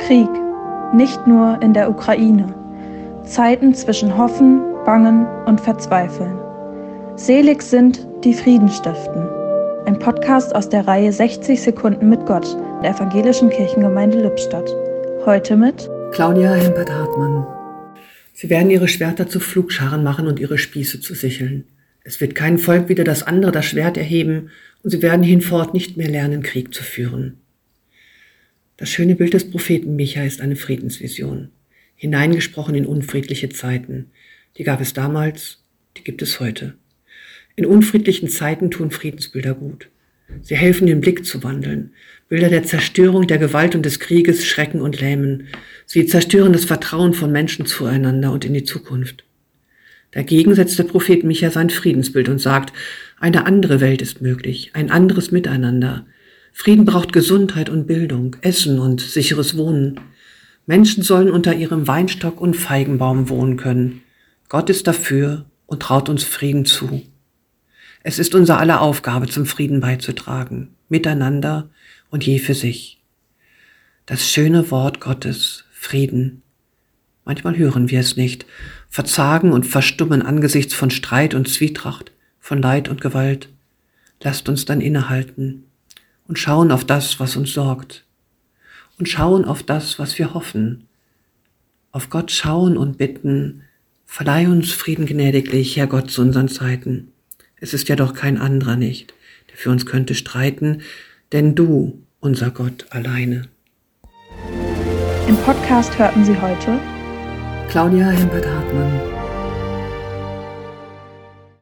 Krieg, nicht nur in der Ukraine. Zeiten zwischen Hoffen, Bangen und Verzweifeln. Selig sind, die Frieden stiften. Ein Podcast aus der Reihe 60 Sekunden mit Gott der Evangelischen Kirchengemeinde Lippstadt. Heute mit Claudia Hempert-Hartmann. Sie werden ihre Schwerter zu Flugscharen machen und ihre Spieße zu Sicheln. Es wird kein Volk wieder das andere das Schwert erheben, und sie werden hinfort nicht mehr lernen, Krieg zu führen. Das schöne Bild des Propheten Micha ist eine Friedensvision, hineingesprochen in unfriedliche Zeiten. Die gab es damals, die gibt es heute. In unfriedlichen Zeiten tun Friedensbilder gut. Sie helfen, den Blick zu wandeln. Bilder der Zerstörung, der Gewalt und des Krieges schrecken und lähmen. Sie zerstören das Vertrauen von Menschen zueinander und in die Zukunft. Dagegen setzt der Prophet Micha sein Friedensbild und sagt, eine andere Welt ist möglich, ein anderes Miteinander. Frieden braucht Gesundheit und Bildung, Essen und sicheres Wohnen. Menschen sollen unter ihrem Weinstock und Feigenbaum wohnen können. Gott ist dafür und traut uns Frieden zu. Es ist unser aller Aufgabe, zum Frieden beizutragen, miteinander und je für sich. Das schöne Wort Gottes, Frieden. Manchmal hören wir es nicht, verzagen und verstummen angesichts von Streit und Zwietracht, von Leid und Gewalt. Lasst uns dann innehalten und schauen auf das, was uns sorgt. Und schauen auf das, was wir hoffen. Auf Gott schauen und bitten, verleih uns Frieden gnädiglich, Herr Gott, zu unseren Zeiten. Es ist ja doch kein anderer nicht, der für uns könnte streiten, denn du, unser Gott, alleine. Im Podcast hörten Sie heute Claudia Hempert-Hartmann